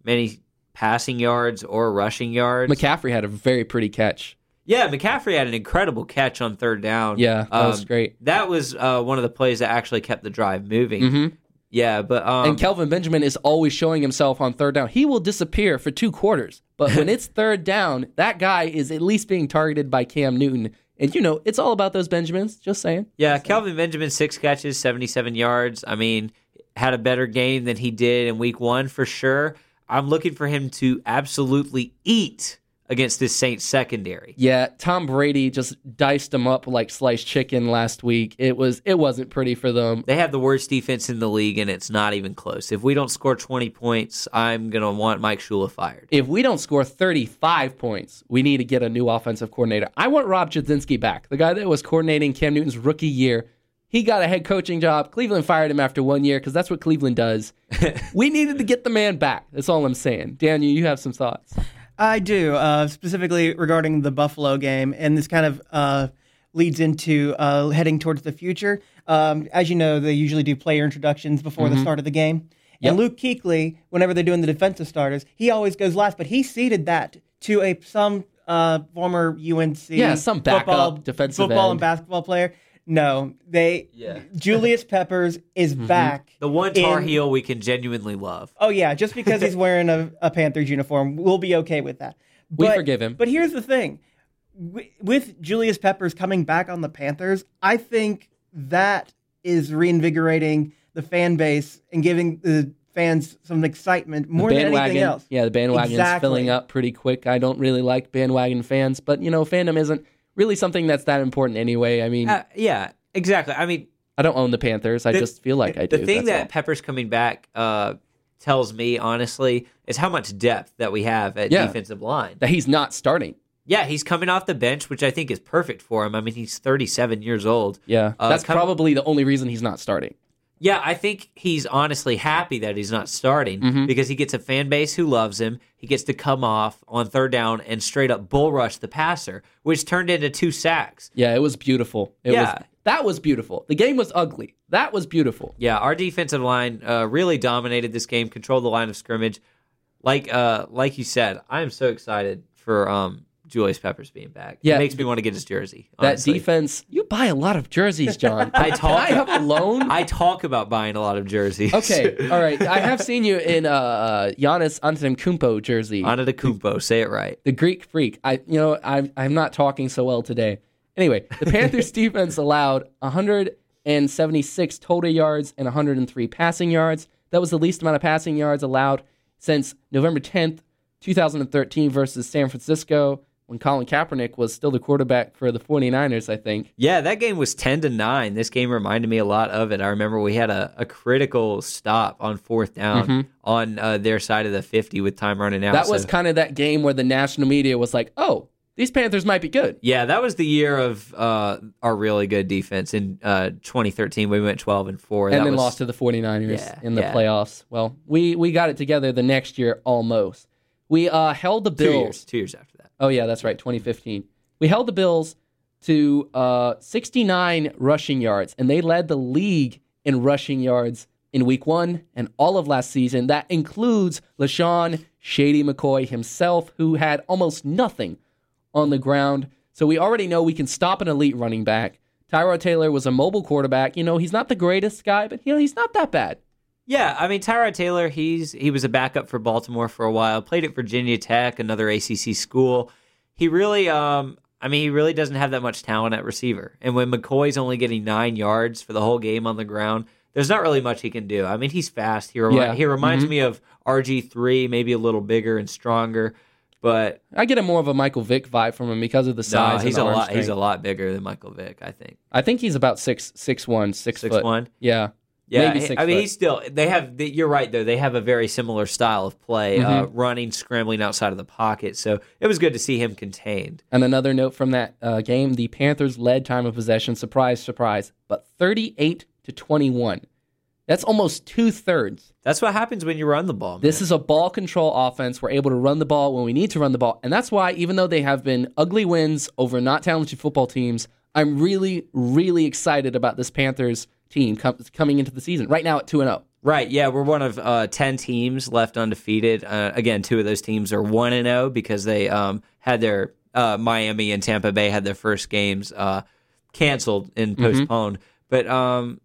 many passing yards or rushing yards. McCaffrey had a very pretty catch. Yeah, McCaffrey had an incredible catch on third down. Yeah, that was Um, great. That was uh, one of the plays that actually kept the drive moving. Mhm. Yeah, but um, and Kelvin Benjamin is always showing himself on third down. He will disappear for two quarters, but when (laughs) it's third down, that guy is at least being targeted by Cam Newton. And you know, it's all about those Benjamins. Just saying. Yeah, Kelvin Benjamin, six catches, 77 yards. I mean, had a better game than he did in week one for sure. I'm looking for him to absolutely eat against this Saints secondary. Yeah, Tom Brady just diced them up like sliced chicken last week. It was it wasn't pretty for them. They have the worst defense in the league, and it's not even close. If we don't score 20 points, I'm going to want Mike Shula fired. If we don't score 35 points, we need to get a new offensive coordinator. I want Rob Chudzinski back, the guy that was coordinating Cam Newton's rookie year. He got a head coaching job. Cleveland fired him after one year because that's what Cleveland does. (laughs) we needed to get the man back. That's all I'm saying. Daniel, you have some thoughts. I do, uh, specifically regarding the Buffalo game, and this kind of uh, leads into uh, heading towards the future. Um, as you know, they usually do player introductions before the start of the game. Yep. And Luke Kuechly, whenever they're doing the defensive starters, he always goes last, but he ceded that to a some uh, former UNC Yeah, some backup football, defensive football end. and basketball player. No, they Yeah. Julius Peppers is Mm-hmm. back. The one Tar in- Heel we can genuinely love. Oh yeah, just because he's wearing a, a Panthers uniform, we'll be okay with that. We forgive him. But here's the thing: with Julius Peppers coming back on the Panthers, I think that is reinvigorating the fan base and giving the fans some excitement more than anything else. Yeah, the bandwagon's Exactly. filling up pretty quick. I don't really like bandwagon fans, but you know, fandom isn't really something that's that important anyway. I mean, Uh, yeah, exactly. I mean, I don't own the Panthers. I the- just feel like I do. The thing that all. Pepper's coming back uh, tells me, honestly, is how much depth that we have at Yeah. defensive line. that he's not starting. Yeah, he's coming off the bench, which I think is perfect for him. I mean, he's 37 years old. Yeah, Uh, that's probably the only reason he's not starting. Yeah, I think he's honestly happy that he's not starting Mm-hmm. because he gets a fan base who loves him. He gets to come off on third down and straight up bull rush the passer, which turned into two sacks. Yeah, it was beautiful. It Yeah. was that was beautiful. The game was ugly. That was beautiful. Yeah, our defensive line uh, really dominated this game, controlled the line of scrimmage. Like uh, like you said, I am so excited for um, Julius Peppers being back. Yeah. it makes me want to get his jersey. That defense. You buy a lot of jerseys, John. (laughs) I talk- I have a loan? I talk about buying a lot of jerseys. okay, (laughs) all right. I have seen you in uh, uh Giannis Antetokounmpo jersey. Anadakumpo, say it right. the Greek freak. I, you know, I'm I'm not talking so well today. Anyway, the Panthers (laughs) defense allowed 176 total yards and 103 passing yards. That was the least amount of passing yards allowed since November 10th, 2013 versus San Francisco when Colin Kaepernick was still the quarterback for the 49ers, I think. Yeah, that game was ten to nine. This game reminded me a lot of it. I remember we had a, a critical stop on fourth down on uh, their side of the fifty with time running out. Mm-hmm. That was so- kind of that game where the national media was like, "Oh, these Panthers might be good." yeah, that was the year of uh, our really good defense. In uh, 2013, we went 12 and four. and that then was, lost to the 49ers Yeah, in the yeah. playoffs. Well, we we got it together the next year almost. We uh, held the two Bills. years. Two years after. Oh yeah, that's right, 2015. We held the Bills to uh, 69 rushing yards, and they led the league in rushing yards in Week One and all of last season. That includes LeSean Shady McCoy himself, who had almost nothing on the ground. So we already know we can stop an elite running back. Tyrod Taylor was a mobile quarterback. You know, he's not the greatest guy, but you know, he's not that bad. Yeah, I mean Tyrod Taylor, he's he was a backup for Baltimore for a while. Played at Virginia Tech, another ACC school. He really, um, I mean, he really doesn't have that much talent at receiver. And when McCoy's only getting nine yards for the whole game on the ground, there's not really much he can do. I mean, he's fast. He remi- Yeah. he reminds me of RG three, maybe a little bigger and stronger, but I get a more of a Michael Vick vibe from him because of the no, size. he's a lot. He's a lot bigger than Michael Vick. I think I think he's about six six one, six, six foot. one. Yeah. Yeah, Maybe six I mean, foot. he's still. They have. You're right, though. They have a very similar style of play, uh, Mm-hmm. running, scrambling outside of the pocket. So it was good to see him contained. And another note from that uh, game: the Panthers led time of possession. Surprise, surprise, but thirty-eight to twenty-one. That's almost two thirds. That's what happens when you run the ball. Man. This is a ball control offense. We're able to run the ball when we need to run the ball. And that's why, even though they have been ugly wins over not talented football teams, I'm really, really excited about this Panthers team com- coming into the season. Right now at 2 0. Right. Yeah, we're one of uh, ten teams left undefeated. Uh, again, two of those teams are one and zero because they um, had their uh, Miami and Tampa Bay had their first games uh, canceled and postponed. But um,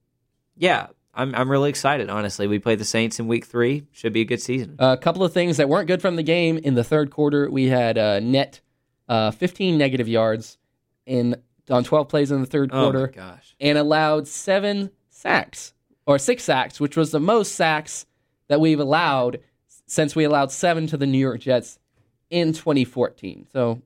yeah, I'm I'm really excited. Honestly, we play the Saints in Week Three. Should be a good season. A couple of things that weren't good from the game in the third quarter. We had uh, net uh, 15 negative yards in on 12 plays in the third oh quarter my gosh. and allowed seven sacks or six sacks, which was the most sacks that we've allowed since we allowed seven to the New York Jets in 2014. So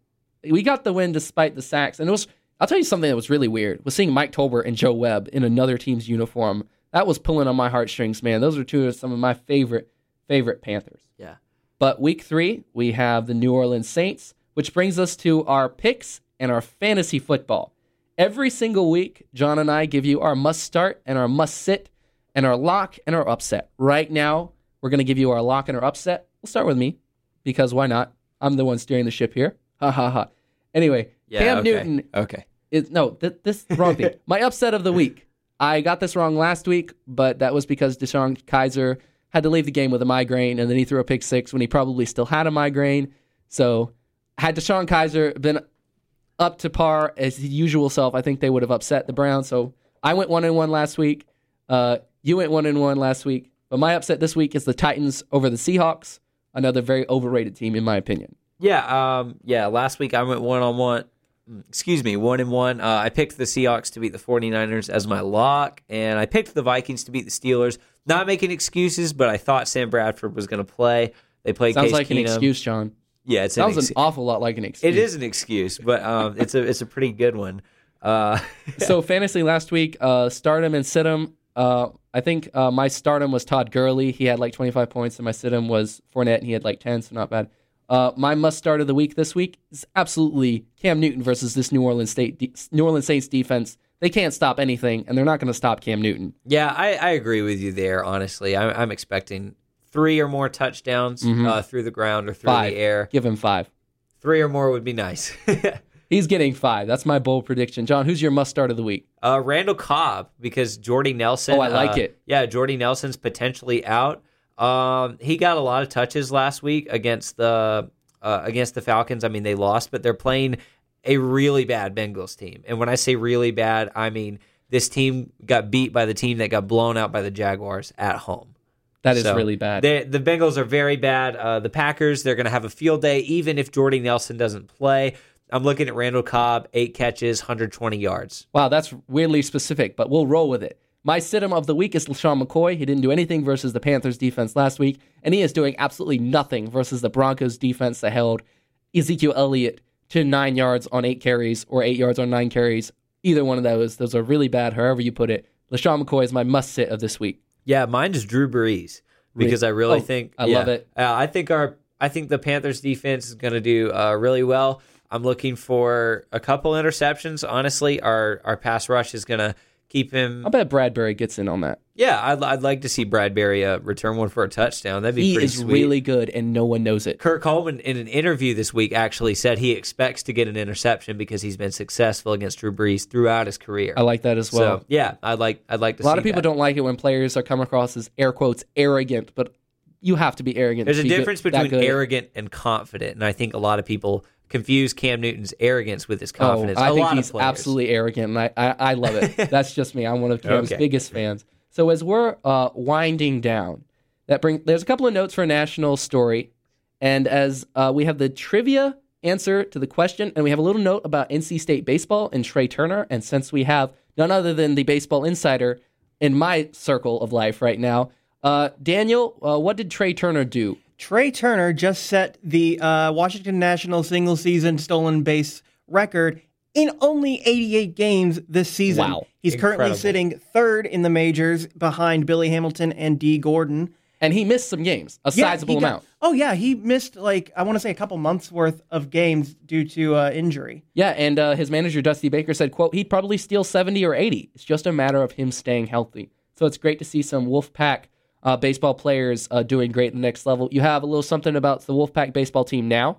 we got the win despite the sacks. And it was, I'll tell you something that was really weird was seeing Mike Tolbert and Joe Webb in another team's uniform. That was pulling on my heartstrings, man. Those are two of some of my favorite, favorite Panthers. Yeah. But week three, we have the New Orleans Saints, which brings us to our picks and our fantasy football. Every single week, John and I give you our must start and our must sit and our lock and our upset. Right now, we're going to give you our lock and our upset. We'll start with me because why not? I'm the one steering the ship here. Ha ha ha. Anyway, Yeah. Cam okay. Newton Okay. is no, th- this wrong thing. (laughs) My upset of the week. I got this wrong last week, but that was because DeShone Kizer had to leave the game with a migraine, and then he threw a pick six when he probably still had a migraine. So, had DeShone Kizer been up to par as his usual self, I think they would have upset the Browns. So, I went one and one last week. Uh, you went one and one last week. But my upset this week is the Titans over the Seahawks, another very overrated team in my opinion. Yeah, um, yeah. Last week I went one on one. Excuse me, one and one. Uh, I picked the Seahawks to beat the 49ers as my lock, and I picked the Vikings to beat the Steelers. Not making excuses, but I thought Sam Bradford was going to play. They played Sounds Case like an Keenum. excuse, John. Yeah, it's an Sounds ex- an awful lot like an excuse. it is an excuse, but um, it's a it's a pretty good one. Uh, (laughs) so fantasy last week, uh, stardom and situm. Uh, I think uh, my stardom was Todd Gurley. He had like 25 points, and my situm was Fournette, and he had like 10, so not bad. Uh, my must start of the week this week is absolutely Cam Newton versus this New Orleans State de- New Orleans Saints defense. They can't stop anything, and they're not going to stop Cam Newton. yeah, I, I agree with you there. Honestly, I'm, I'm expecting three or more touchdowns uh, through the ground or through Mm-hmm. Five. the air. Give him five. Three or more would be nice. (laughs) He's getting five. That's my bold prediction. John, who's your must start of the week? Uh, Randall Cobb because Jordy Nelson. Oh, I like uh, it. Yeah, Jordy Nelson's potentially out. Um, he got a lot of touches last week against the uh, against the Falcons. I mean, they lost, but they're playing a really bad Bengals team. And when I say really bad, I mean this team got beat by the team that got blown out by the Jaguars at home. That is So, really bad. they- the Bengals are very bad. Uh, the Packers, they're going to have a field day, even if Jordy Nelson doesn't play. I'm looking at Randall Cobb, eight catches, 120 yards. Wow, that's weirdly specific, but we'll roll with it. My situm of the week is LeSean McCoy. He didn't do anything versus the Panthers defense last week, and he is doing absolutely nothing versus the Broncos defense that held Ezekiel Elliott to nine yards on eight carries or eight yards on nine carries. Either one of those, those are really bad, however you put it. LeSean McCoy is my must sit of this week. Yeah, mine is Drew Brees because I really Oh, think I yeah, love it. Uh, I think our I think the Panthers defense is going to do uh, really well. I'm looking for a couple interceptions. Honestly, our our pass rush is going to keep him. I'll bet Bradberry gets in on that. Yeah, I'd, I'd like to see Bradberry uh, return one for a touchdown. That'd be He pretty is sweet. really good, and no one knows it. Kurt Coleman in an interview this week actually said he expects to get an interception because he's been successful against Drew Brees throughout his career. I like that as well. so yeah, I'd like I'd like to. a lot of people that. don't like it when players are come across as air quotes arrogant, but you have to be arrogant. There's a be difference that between arrogant and confident, and I think a lot of people confuse Cam Newton's arrogance with his confidence. Oh. I a think he's absolutely arrogant, and I, I, I love it. (laughs) That's just me. I'm one of Cam's Okay. biggest fans. So as we're uh, winding down, that bring there's a couple of notes for a national story, and as uh, we have the trivia answer to the question, and we have a little note about NC State baseball and Trea Turner, and since we have none other than the baseball insider in my circle of life right now, uh, Daniel, uh, what did Trea Turner do? Trea Turner just set the uh, Washington National single season stolen base record in only 88 games this season. Wow. He's currently sitting third in the majors behind Billy Hamilton and Dee Gordon. And he missed some games, a Yeah, sizable got- amount. oh, yeah. He missed, like, I want to say a couple months worth of games due to uh, injury. Yeah, and uh, his manager Dusty Baker said, "quote He'd probably steal seventy or eighty. It's just a matter of him staying healthy." So it's great to see some Wolfpack uh, baseball players uh, doing great at the next level. You have a little something about the Wolfpack baseball team now.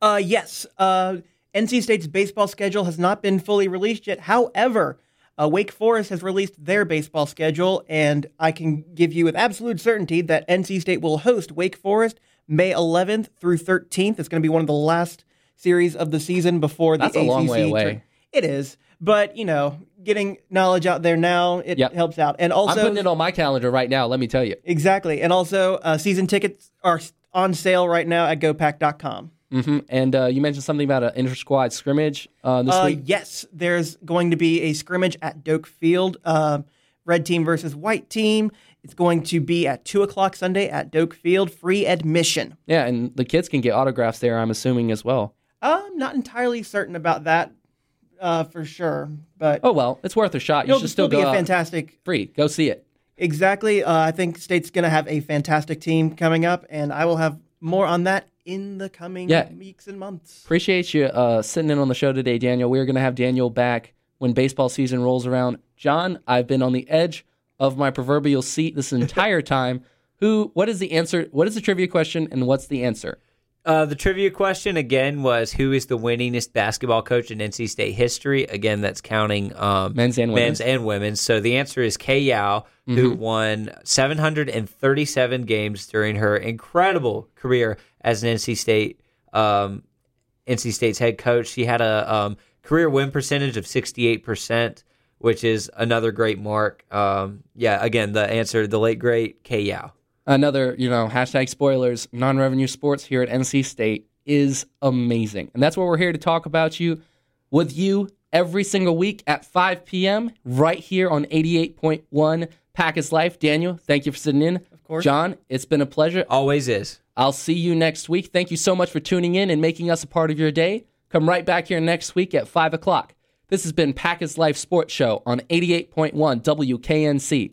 Uh, yes. Uh, NC State's baseball schedule has not been fully released yet. However, uh, Wake Forest has released their baseball schedule, and I can give you with absolute certainty that NC State will host Wake Forest May 11th through 13th. It's going to be one of the last series of the season before the That's a ACC. long way away. It is, but you know, getting knowledge out there now it Yep. helps out, and also, I'm putting it on my calendar right now. Let me tell you. exactly, and also uh, season tickets are on sale right now at GoPack.com. hmm And uh, you mentioned something about an inter squad scrimmage uh, this Uh, week. yes, there's going to be a scrimmage at Doak Field, uh, red team versus white team. It's going to be at two o'clock Sunday at Doak Field, free admission. Yeah, and the kids can get autographs there. I'm assuming as well. I'm not entirely certain about that uh, for sure, but Oh well, it's worth a shot. You should still be go a out fantastic. free. Go see it. Exactly. Uh, I think State's going to have a fantastic team coming up, and I will have more on that in the coming Yeah. weeks and months. Appreciate you uh, sitting in on the show today, Daniel. We're going to have Daniel back when baseball season rolls around. John, I've been on the edge of my proverbial seat this entire (laughs) time. Who? What is the answer? What is the trivia question, and what's the answer? Uh, the trivia question again was who is the winningest basketball coach in NC State history? Again, that's counting um, Men's and women's. men's and women's. So the answer is Kay Yow, who won 737 games during her incredible career as an NC State um, NC State's head coach. She had a um, career win percentage of 68 percent, which is another great mark. Um, yeah, again, the answer, the late great Kay Yow. Another, you know, hashtag spoilers. Non-revenue sports here at NC State is amazing, and that's what we're here to talk about you with you every single week at 5 p.m. right here on 88.1 Pack is Life. Daniel, thank you for sitting in. Of course. John, it's been a pleasure. Always is. I'll see you next week. Thank you so much for tuning in and making us a part of your day. Come right back here next week at 5 o'clock. This has been Pack is Life Sports Show on 88.1 WKNC.